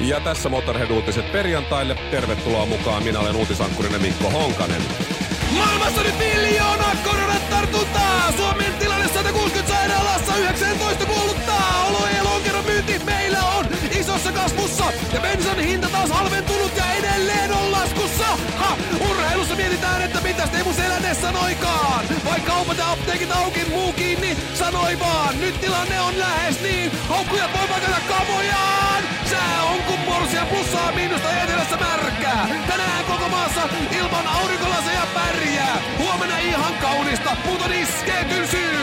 Ja tässä Motorhead-uutiset perjantaille. Tervetuloa mukaan. Minä olen uutisankkurinen Mikko Honkanen. Maailmassa nyt miljoona koronatartuntaa! Suomen tilanne 160 sairaalassa, 19 kuolluttaa! Olojen lonkeron myynti meillä on isossa kasvussa! Ja bensan hinta taas halventunut ja edelleen on laskussa! Ha! Urheilussa mietitään, että mitäs Teemu Selänne sanoikaan! Vai kaupat ja apteekit auki, muu kiinni, sanoi vaan! Nyt tilanne on lähes niin! Haukkujat voi pakata kamojaan! Sää on kun morsia plussaa miinusta etelässä märkää! Tänään koko maassa ilman aurinkolaseja pärjää! Huomenna ihan kaunista, mutta iskee kynsyys!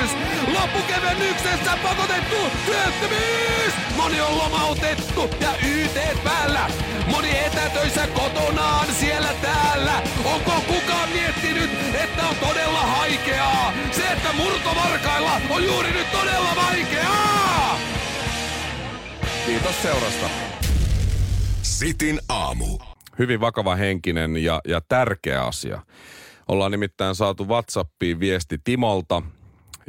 Loppukevennyksessä pakotettu työttömyys! Moni on lomautettu ja YT päällä! Moni etätöissä kotonaan siellä täällä! Onko kukaan miettinyt, että on todella haikeaa? Se, että murtovarkailla on juuri nyt todella vaikeaa! Kiitos seurasta. Sitin aamu. Hyvin vakava henkinen ja, ja tärkeä asia. Ollaan nimittäin saatu WhatsAppiin viesti Timolta.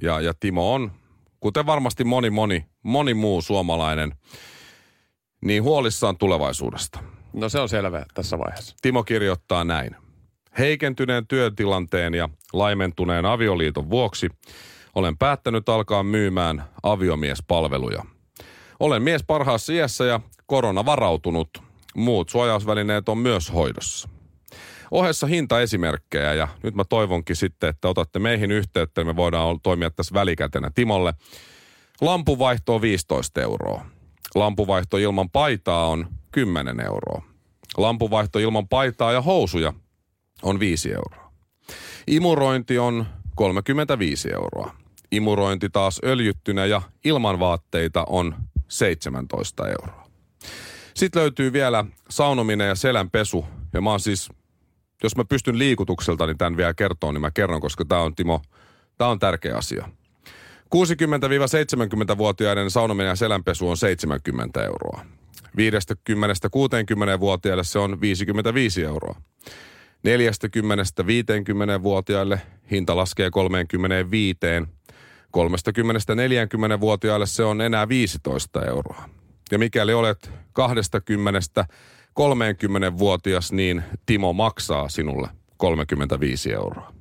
Ja, ja Timo on, kuten varmasti moni, moni, moni muu suomalainen, niin huolissaan tulevaisuudesta. No se on selvä tässä vaiheessa. Timo kirjoittaa näin. Heikentyneen työtilanteen ja laimentuneen avioliiton vuoksi olen päättänyt alkaa myymään aviomiespalveluja. Olen mies parhaassa iässä ja korona varautunut. Muut suojausvälineet on myös hoidossa. Ohessa hintaesimerkkejä ja nyt mä toivonkin sitten, että otatte meihin yhteyttä, niin me voidaan toimia tässä välikätenä Timolle. Lampuvaihto on 15 euroa. Lampuvaihto ilman paitaa on 10 euroa. Lampuvaihto ilman paitaa ja housuja on 5 euroa. Imurointi on 35 euroa. Imurointi taas öljyttynä ja ilman vaatteita on 17 euroa. Sitten löytyy vielä saunominen ja selänpesu. Ja mä oon siis, jos mä pystyn liikutukselta, niin tämän vielä kertoon, niin mä kerron, koska tämä on Timo, tämä on tärkeä asia. 60-70-vuotiaiden saunominen ja selänpesu on 70 euroa. 50-60-vuotiaille se on 55 euroa. 40-50-vuotiaille hinta laskee 35. 30-40-vuotiaille se on enää 15 euroa. Ja mikäli olet 20-30-vuotias, niin Timo maksaa sinulle 35 euroa.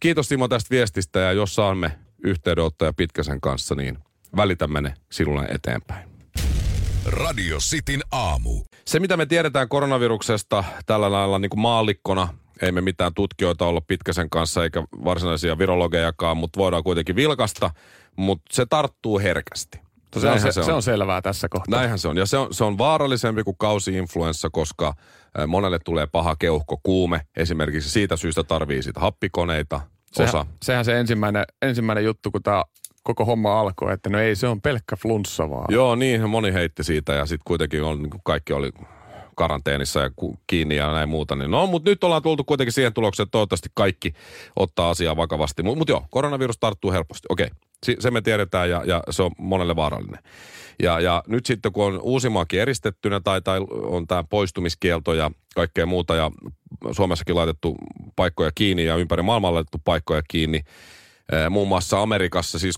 Kiitos Timo tästä viestistä ja jos saamme yhteydenottaja Pitkäsen kanssa, niin välitämme ne sinulle eteenpäin. Radio Cityn aamu. Se, mitä me tiedetään koronaviruksesta tällä lailla niin kuin maallikkona, ei me mitään tutkijoita olla Pitkäsen kanssa eikä varsinaisia virologejakaan, mutta voidaan kuitenkin vilkasta, mutta se tarttuu herkästi. Se on, Näinhän se, se on selvää tässä kohtaa. Näinhän se on. Ja se on, se on vaarallisempi kuin kausi-influenssa, koska monelle tulee paha keuhko, kuume. Esimerkiksi siitä syystä tarvii sitä happikoneita, osa. Sehän, sehän se ensimmäinen, ensimmäinen juttu, kun tämä koko homma alkoi, että no ei, se on pelkkä flunssa vaan. Joo, niin moni heitti siitä ja sitten kuitenkin on, niin kaikki oli karanteenissa ja kiinni ja näin muuta. Niin no, mutta nyt ollaan tultu kuitenkin siihen tulokseen, että toivottavasti kaikki ottaa asiaa vakavasti. Mutta mut joo, koronavirus tarttuu helposti. Okei, si- se me tiedetään ja, ja se on monelle vaarallinen. Ja, ja nyt sitten kun on Uusimaakin eristettynä tai, tai on tämä poistumiskielto ja kaikkea muuta ja Suomessakin laitettu paikkoja kiinni ja ympäri maailmaa laitettu paikkoja kiinni, Muun muassa Amerikassa siis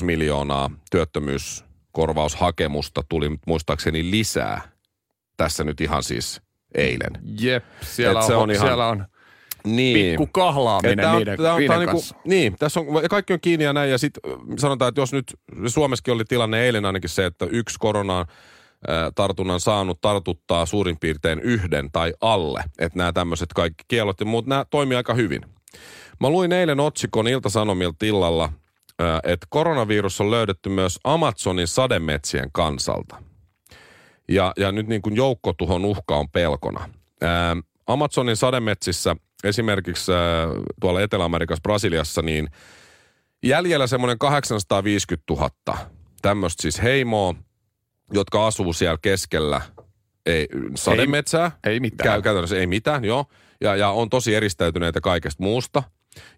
6,6 miljoonaa työttömyyskorvaushakemusta tuli muistaakseni lisää. Tässä nyt ihan siis eilen. Jep, siellä, Et on, se on ihan- siellä on Niin. pikku kahlaaminen Että on- niiden, tää on- niiden tää on niinku, kanssa. niin, tässä on, kaikki on kiinni ja näin. Ja sitten sanotaan, että jos nyt, Suomessakin oli tilanne eilen ainakin se, että yksi koronaan tartunnan saanut tartuttaa suurin piirtein yhden tai alle. Että nämä tämmöiset kaikki kielot ja muut, nämä toimii aika hyvin. Mä luin eilen otsikon Ilta-Sanomilta illalla, että koronavirus on löydetty myös Amazonin sademetsien kansalta. Ja, ja nyt niin kuin joukkotuhon uhka on pelkona. Amazonin sademetsissä esimerkiksi ää, tuolla Etelä-Amerikassa, Brasiliassa, niin jäljellä semmoinen 850 000 tämmöistä siis heimoa, jotka asuu siellä keskellä ei, sademetsää. ei mitään. Käy, käytännössä ei mitään, joo. Ja, ja on tosi eristäytyneitä kaikesta muusta.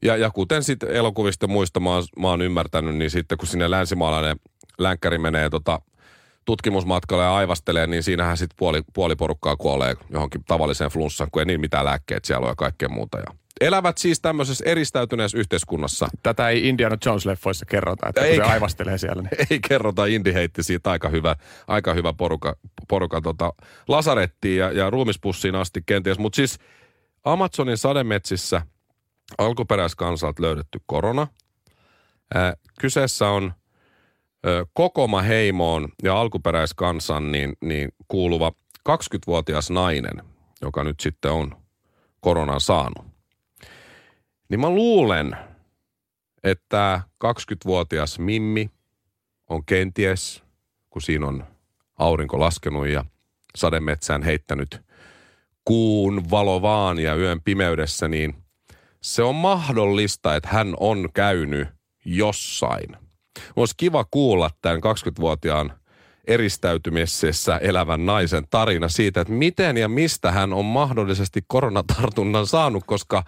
Ja, ja kuten sitten elokuvista muista mä oon, mä oon ymmärtänyt, niin sitten kun sinne länsimaalainen länkkäri menee tota, tutkimusmatkalle ja aivastelee, niin siinähän sitten puoli, puoli porukkaa kuolee johonkin tavalliseen flunssaan, kun ei niin mitään lääkkeet siellä ole ja kaikkea muuta. Ja elävät siis tämmöisessä eristäytyneessä yhteiskunnassa. Tätä ei Indiana Jones-leffoissa kerrota, että kun Eikä. se aivastelee siellä. Niin. Ei kerrota, Indi heitti siitä aika hyvä, aika hyvä poruka, poruka tota, lasarettiin ja, ja ruumispussiin asti kenties. Mutta siis Amazonin sademetsissä alkuperäiskansalta löydetty korona. Ää, kyseessä on kokoma heimoon ja alkuperäiskansan niin, niin kuuluva 20-vuotias nainen, joka nyt sitten on koronan saanut. Niin mä luulen, että 20-vuotias Mimmi on kenties, kun siinä on aurinko laskenut ja sademetsään heittänyt kuun valo vaan ja yön pimeydessä, niin se on mahdollista, että hän on käynyt jossain. Olisi kiva kuulla tämän 20-vuotiaan eristäytymisessä elävän naisen tarina siitä, että miten ja mistä hän on mahdollisesti koronatartunnan saanut, koska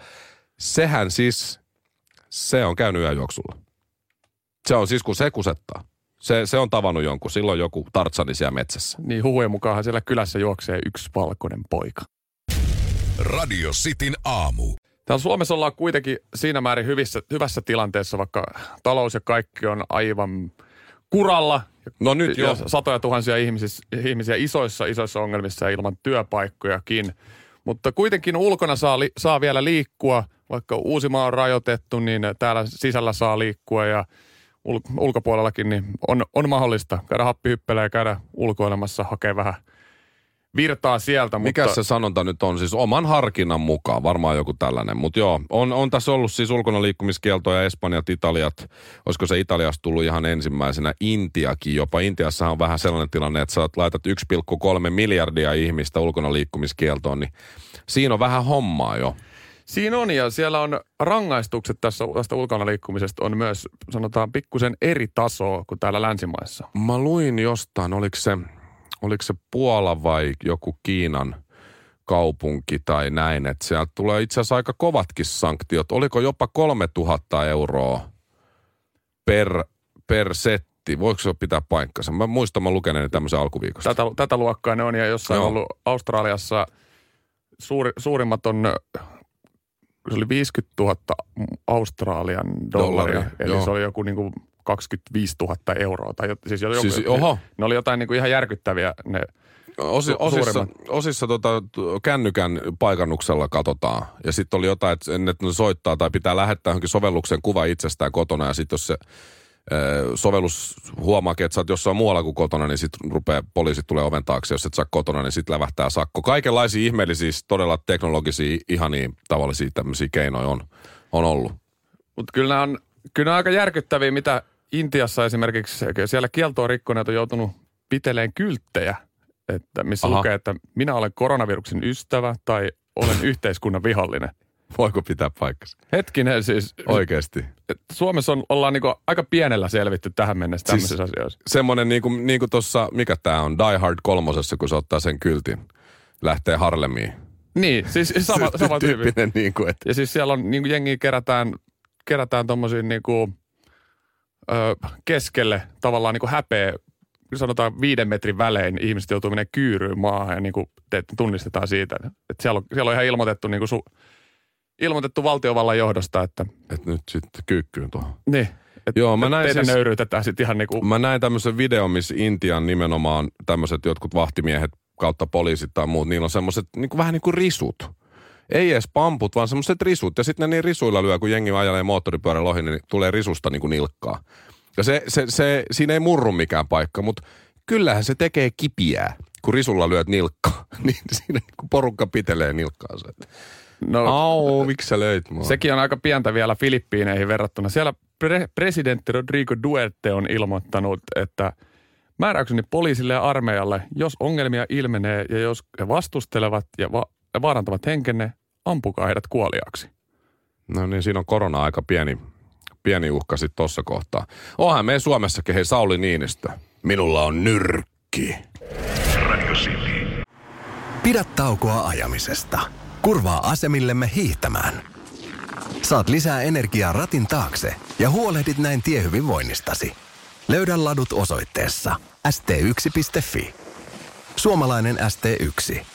sehän siis, se on käynyt yöjuoksulla. Se on siis, kun se kusettaa. Se, se on tavannut jonkun, silloin joku tartsani siellä metsässä. Niin huhujen mukaan siellä kylässä juoksee yksi valkoinen poika. Radio Cityn aamu. Täällä Suomessa ollaan kuitenkin siinä määrin hyvissä, hyvässä tilanteessa, vaikka talous ja kaikki on aivan kuralla. No nyt jo. satoja tuhansia ihmisiä, ihmisiä isoissa, isoissa ongelmissa ja ilman työpaikkojakin. Mutta kuitenkin ulkona saa, li, saa vielä liikkua, vaikka Uusimaa on rajoitettu, niin täällä sisällä saa liikkua ja ul, ulkopuolellakin niin on, on mahdollista käydä happihyppelejä ja käydä ulkoilemassa, hakea vähän virtaa sieltä. Mikä mutta... se sanonta nyt on? Siis oman harkinnan mukaan, varmaan joku tällainen. Mutta joo, on, on tässä ollut siis ulkona liikkumiskieltoja Espanjat, Italiat. Olisiko se Italiasta tullut ihan ensimmäisenä? Intiakin jopa. Intiassa on vähän sellainen tilanne, että sä laitat 1,3 miljardia ihmistä ulkona liikkumiskieltoon, niin siinä on vähän hommaa jo. Siinä on ja siellä on rangaistukset tässä, tästä ulkona liikkumisesta on myös sanotaan pikkusen eri tasoa kuin täällä länsimaissa. Mä luin jostain, oliko se, oliko se Puola vai joku Kiinan kaupunki tai näin, että sieltä tulee itse asiassa aika kovatkin sanktiot. Oliko jopa 3000 euroa per, per setti? Voiko se pitää paikkansa? Mä muistan, mä lukeneeni tämmöisen alkuviikosta. Tätä, tätä luokkaa ne on ja jossain Joo. ollut Australiassa suuri, suurimmat on se oli 50 000 Australian dollaria, Dollaria, eli joo. se oli joku niin kuin 25 000 euroa. Tai, jot- siis, joku, Siis, oho. Ne oli jotain niin kuin ihan järkyttäviä ne Osi, osissa, suurimmat. osissa tota, kännykän paikannuksella katsotaan. Ja sitten oli jotain, että ne ne soittaa tai pitää lähettää johonkin sovelluksen kuva itsestään kotona. Ja sitten jos se ö, sovellus huomaakin, että sä oot jossain muualla kuin kotona, niin sitten rupeaa poliisit tulee oven taakse. Jos et saa kotona, niin sitten lävähtää sakko. Kaikenlaisia ihmeellisiä, todella teknologisia, ihania tavallisia tämmöisiä keinoja on, on ollut. Mutta kyllä nämä on, kyllä nämä on aika järkyttäviä, mitä Intiassa esimerkiksi, siellä kieltoa rikkoneet on joutunut piteleen kylttejä, että missä Aha. lukee, että minä olen koronaviruksen ystävä tai olen yhteiskunnan vihollinen. Voiko pitää paikkansa? Hetkinen siis, Oikeasti. Suomessa on, ollaan niinku aika pienellä selvitty tähän mennessä Siis- tämmöisissä asioissa. semmoinen niin kuin, niin kuin tuossa, mikä tämä on, Die Hard kolmosessa, kun se ottaa sen kyltin, lähtee Harlemiin. Niin, siis sama, sama tyyppi. tyyppinen niin kuin, että Ja siis siellä on niinku jengiä kerätään, kerätään tommosiin niinku, ö, keskelle tavallaan niinku häpeä, sanotaan viiden metrin välein ihmiset joutuu menemään kyyryyn maahan ja niinku te, tunnistetaan siitä. Että siellä, on, siellä on ihan ilmoitettu, niinku su, ilmoitettu valtiovallan johdosta, että että nyt sitten kyykkyyn tuohon. niin, että Joo, mä näin siis- nöyryytetään sitten ihan niinku, Mä näin tämmöisen videon, missä Intian nimenomaan tämmöiset jotkut vahtimiehet kautta poliisit tai muut, niillä on semmoiset niin kuin, vähän niin kuin risut. Ei edes pamput, vaan semmoiset risut. Ja sitten ne niin risuilla lyö, kun jengi ajelee moottoripyörällä ohi, niin tulee risusta niin kuin nilkkaa. Ja se, se, se, siinä ei murru mikään paikka, mutta kyllähän se tekee kipiää, kun risulla lyöt nilkkaa. niin siinä niin kuin porukka pitelee nilkkaansa. no, Au, miksi sä löit mua? Sekin on aika pientä vielä Filippiineihin verrattuna. Siellä pre- presidentti Rodrigo Duerte on ilmoittanut, että määräykseni poliisille ja armeijalle, jos ongelmia ilmenee ja jos he vastustelevat ja, va- ja vaarantavat henkenne, ampukaa heidät kuoliaksi. No niin, siinä on korona aika pieni, pieni uhka sitten tuossa kohtaa. Onhan me Suomessakin, hei Sauli Niinistö. Minulla on nyrkki. Pidä taukoa ajamisesta. Kurvaa asemillemme hiihtämään. Saat lisää energiaa ratin taakse ja huolehdit näin tiehyvinvoinnistasi. Löydä ladut osoitteessa st1.fi. Suomalainen ST1.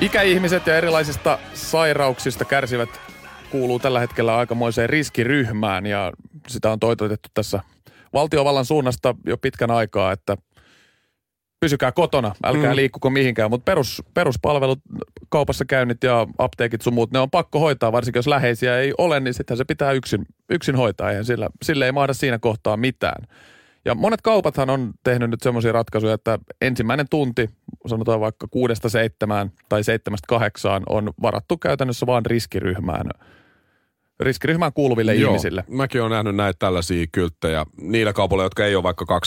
Ikäihmiset ja erilaisista sairauksista kärsivät kuuluu tällä hetkellä aikamoiseen riskiryhmään ja sitä on toitotettu tässä valtiovallan suunnasta jo pitkän aikaa, että pysykää kotona, älkää mm. liikkuko mihinkään, mutta perus, peruspalvelut, kaupassa käynnit ja apteekit sun muut, ne on pakko hoitaa, varsinkin jos läheisiä ei ole, niin sittenhän se pitää yksin, yksin hoitaa, ja sillä, sille ei mahda siinä kohtaa mitään. Ja monet kaupathan on tehnyt nyt semmoisia ratkaisuja, että ensimmäinen tunti, sanotaan vaikka kuudesta seitsemään tai seitsemästä kahdeksaan, on varattu käytännössä vaan riskiryhmään riskiryhmään kuuluville Joo, ihmisille. Mäkin olen nähnyt näitä tällaisia kylttejä. Niillä kaupoilla, jotka ei ole vaikka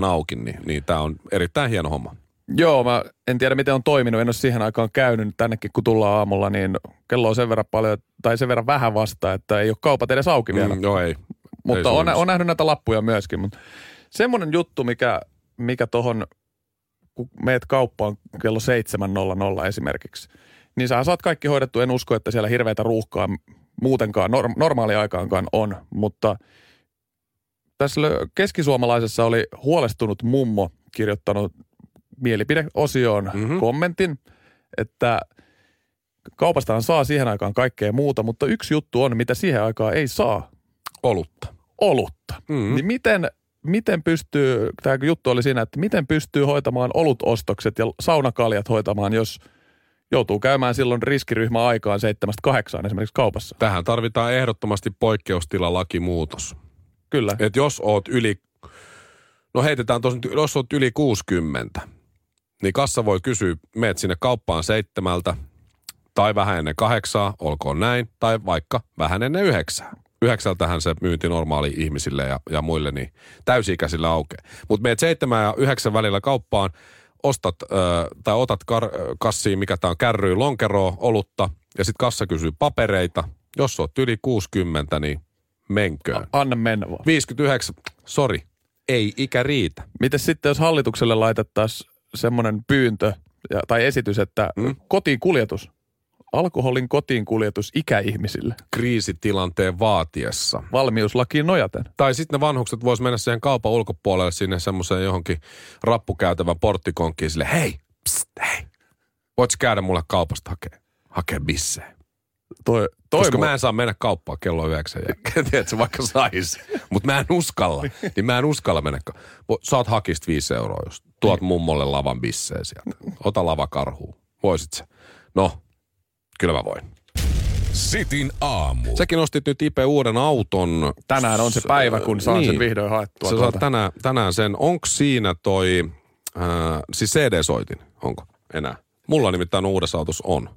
24-7 auki, niin, niin tämä on erittäin hieno homma. Joo, mä en tiedä miten on toiminut, en ole siihen aikaan käynyt tännekin kun tullaan aamulla, niin kello on sen verran paljon, tai sen verran vähän vasta, että ei ole kaupat edes auki vielä. Mm, joo, ei. Mutta on, on nähnyt näitä lappuja myöskin, mutta semmoinen juttu, mikä, mikä tohon, kun meet kauppaan kello 7.00 esimerkiksi, niin sä saat kaikki hoidettu. En usko, että siellä hirveätä ruuhkaa muutenkaan norm- normaaliaikaankaan on, mutta tässä keskisuomalaisessa oli huolestunut mummo kirjoittanut mielipideosioon Mhm. mm-hmm. kommentin, että kaupastahan saa siihen aikaan kaikkea muuta, mutta yksi juttu on, mitä siihen aikaan ei saa, Olutta. olutta. Mm-hmm. Niin miten, miten pystyy, tämä juttu oli siinä, että miten pystyy hoitamaan olutostokset ja saunakaljat hoitamaan, jos joutuu käymään silloin riskiryhmä aikaan seitsemästä kahdeksaan esimerkiksi kaupassa. Tähän tarvitaan ehdottomasti poikkeustilalaki-muutos. Kyllä. Et jos oot yli, no heitetään tos, nyt, jos oot yli 60, niin kassa voi kysyä, meet sinne kauppaan seitsemältä, tai vähän ennen kahdeksaa, olkoon näin, tai vaikka vähän ennen yhdeksää. Yhdeksältähän se myynti normaali ihmisille ja, ja muille, niin täysi-ikäisille aukeaa. Mutta meet seitsemän ja yhdeksän välillä kauppaan, ostat ö, tai otat kar, kassiin, mikä tämä on, kärryy, lonkeroa, olutta, ja sitten kassa kysyy papereita. Jos oot yli 60, niin menköön. Anna mennä vaan. 59, sori, ei ikä riitä. Miten sitten, jos hallitukselle laitettaisiin semmoinen pyyntö ja, tai esitys, että mm. kotiin kuljetus, alkoholin kotiin kuljetus ikäihmisille, Kriisitilanteen vaatiessa. valmiuslakiin nojaten. Tai sitten ne vanhukset vois mennä siihen kaupan ulkopuolelle sinne semmoiseen johonkin rappukäytävän porttikonkkiin sille, hei, pst, hei, voitko käydä mulle kaupasta hakee, hakee bissejä? Toi, toi Koska mu- mä en saa mennä kauppaan kello yhdeksän jälkeen, tiedätkö, vaikka sais. Mutta mä en uskalla, niin mä en uskalla mennä. Saat hakista viisi euroa, jos tuot mummolle lavan bissejä sieltä. Ota lava karhuun. Voisit sä? No, kyllä mä voin. Sitin aamu. Säkin ostit nyt Ipe uuden auton. Tänään on se päivä, kun saan niin. sen vihdoin haettua. Sä saat tänään, tänään sen. Onko siinä toi, äh, siis CD-soitin, onko enää? Mulla nimittäin uudessa autossa on.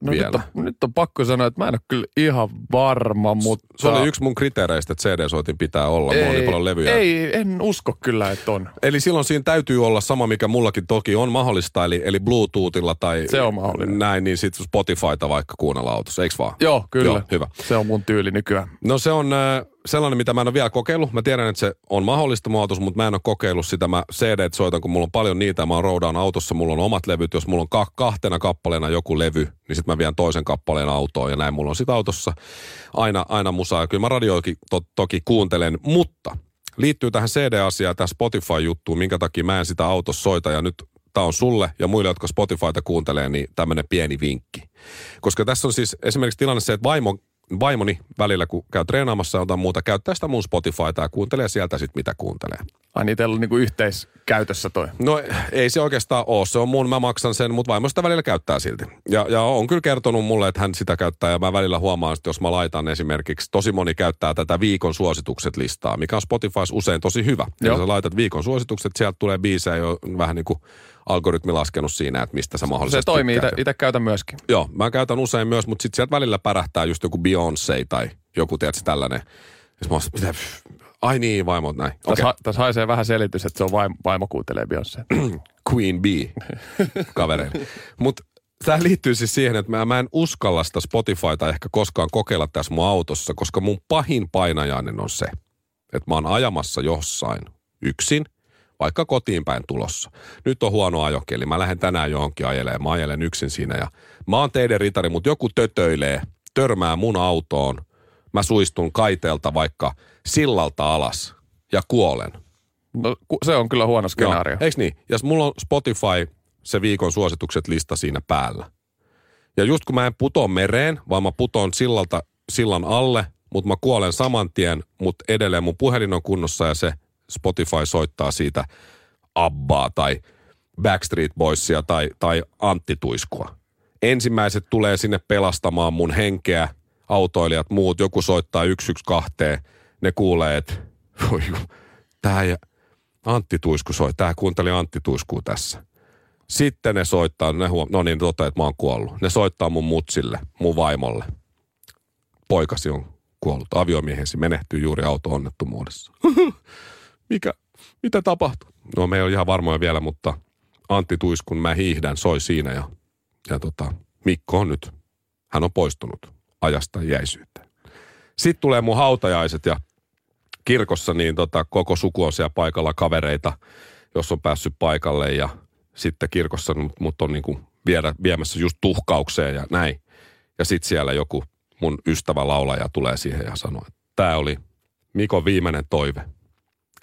No vielä. Nyt, on, nyt on pakko sanoa, että mä en ole kyllä ihan varma, mutta... Se oli yksi mun kriteereistä, että CD-soitin pitää olla. Mulla oli paljon levyjä. Ei, en usko kyllä, että on. Eli silloin siinä täytyy olla sama, mikä mullakin toki on mahdollista, eli, eli Bluetoothilla tai Se on mahdollinen. näin, niin sitten Spotifyta vaikka kuunnella autossa, eikö vaan? Joo, kyllä. Joo, hyvä. Se on mun tyyli nykyään. No se on äh, sellainen, mitä mä en ole vielä kokeillut. Mä tiedän, että se on mahdollista mun autossa, mutta mä en ole kokeillut sitä. Mä cd soitan, kun mulla on paljon niitä. Mä roudaan autossa, mulla on omat levyt. Jos mulla on ka- kahtena kappaleena joku levy, niin sitten mä vien toisen kappaleen autoon. Ja näin mulla on sit autossa aina, aina musaa. Ja kyllä mä radioikin to- toki kuuntelen, mutta liittyy tähän CD-asiaan, tähän Spotify-juttuun, minkä takia mä en sitä autossa soita. Ja nyt tämä on sulle ja muille, jotka Spotifyta kuuntelee, niin tämmöinen pieni vinkki. Koska tässä on siis esimerkiksi tilanne se, että vaimo, vaimoni välillä, kun käy treenaamassa ja jotain muuta, käyttää sitä mun Spotifyta ja kuuntelee sieltä sitten, mitä kuuntelee. Ai niin, teillä on niinku yhteiskäytössä toi. No ei se oikeastaan ole. Se on mun, mä maksan sen, mutta vaimo sitä välillä käyttää silti. Ja, ja on kyllä kertonut mulle, että hän sitä käyttää ja mä välillä huomaan, että jos mä laitan esimerkiksi, tosi moni käyttää tätä viikon suositukset listaa, mikä on Spotifys usein tosi hyvä. Eli Joo. sä laitat viikon suositukset, sieltä tulee biisejä jo vähän niin kuin algoritmi laskenut siinä, että mistä sä mahdollisesti Se toimii, itse käytän myöskin. Joo, mä käytän usein myös, mutta sitten sieltä välillä pärähtää just joku Beyoncé tai joku, tiedätkö, tällainen. Ja mä oon, mitä, ai niin, vaimot näin. Tässä, ha, tässä haisee vähän selitys, että se on vaimo, vaimo kuuntelee Beyoncé. Queen Bee kavereille. Mutta tämä liittyy siis siihen, että mä, mä en uskalla sitä Spotifyta ehkä koskaan kokeilla tässä mun autossa, koska mun pahin painajainen on se, että mä oon ajamassa jossain yksin, vaikka kotiin päin tulossa. Nyt on huono ajokeli, mä lähden tänään johonkin ajelemaan, mä ajelen yksin siinä ja mä oon teidän ritari, mutta joku tötöilee, törmää mun autoon, mä suistun kaiteelta vaikka sillalta alas ja kuolen. No, se on kyllä huono skenaario. Joo, eiks niin? Ja mulla on Spotify, se viikon suositukset lista siinä päällä. Ja just kun mä en puto mereen, vaan mä putoon sillalta, sillan alle, mutta mä kuolen saman tien, mutta edelleen mun puhelin on kunnossa ja se Spotify soittaa siitä Abbaa tai Backstreet Boysia tai, tai Antti Tuiskua. Ensimmäiset tulee sinne pelastamaan mun henkeä, autoilijat, muut, joku soittaa 112, ne kuulee, että voi tää ja Antti Tuisku soi, tää kuunteli Antti Tuiskua tässä. Sitten ne soittaa, ne huom- no niin, totta, että mä oon kuollut. Ne soittaa mun mutsille, mun vaimolle. Poikasi on kuollut, aviomiehesi menehtyy juuri auto-onnettomuudessa. Mikä, mitä tapahtuu? No me ei ole ihan varmoja vielä, mutta Antti Tuiskun Mä hiihdän soi siinä ja, ja tota, Mikko on nyt, hän on poistunut ajasta jäisyyteen. Sitten tulee mun hautajaiset ja kirkossa niin tota, koko suku on siellä paikalla kavereita, jos on päässyt paikalle ja sitten kirkossa mut, mut on niinku viedä, viemässä just tuhkaukseen ja näin. Ja sitten siellä joku mun ystävä laulaja tulee siihen ja sanoo, että tämä oli Mikon viimeinen toive,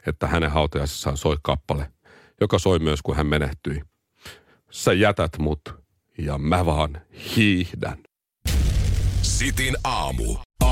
että hänen hautajaisissaan soi kappale, joka soi myös kun hän menehtyi. Sä jätät mut ja mä vaan hiihdän. Sitin aamu.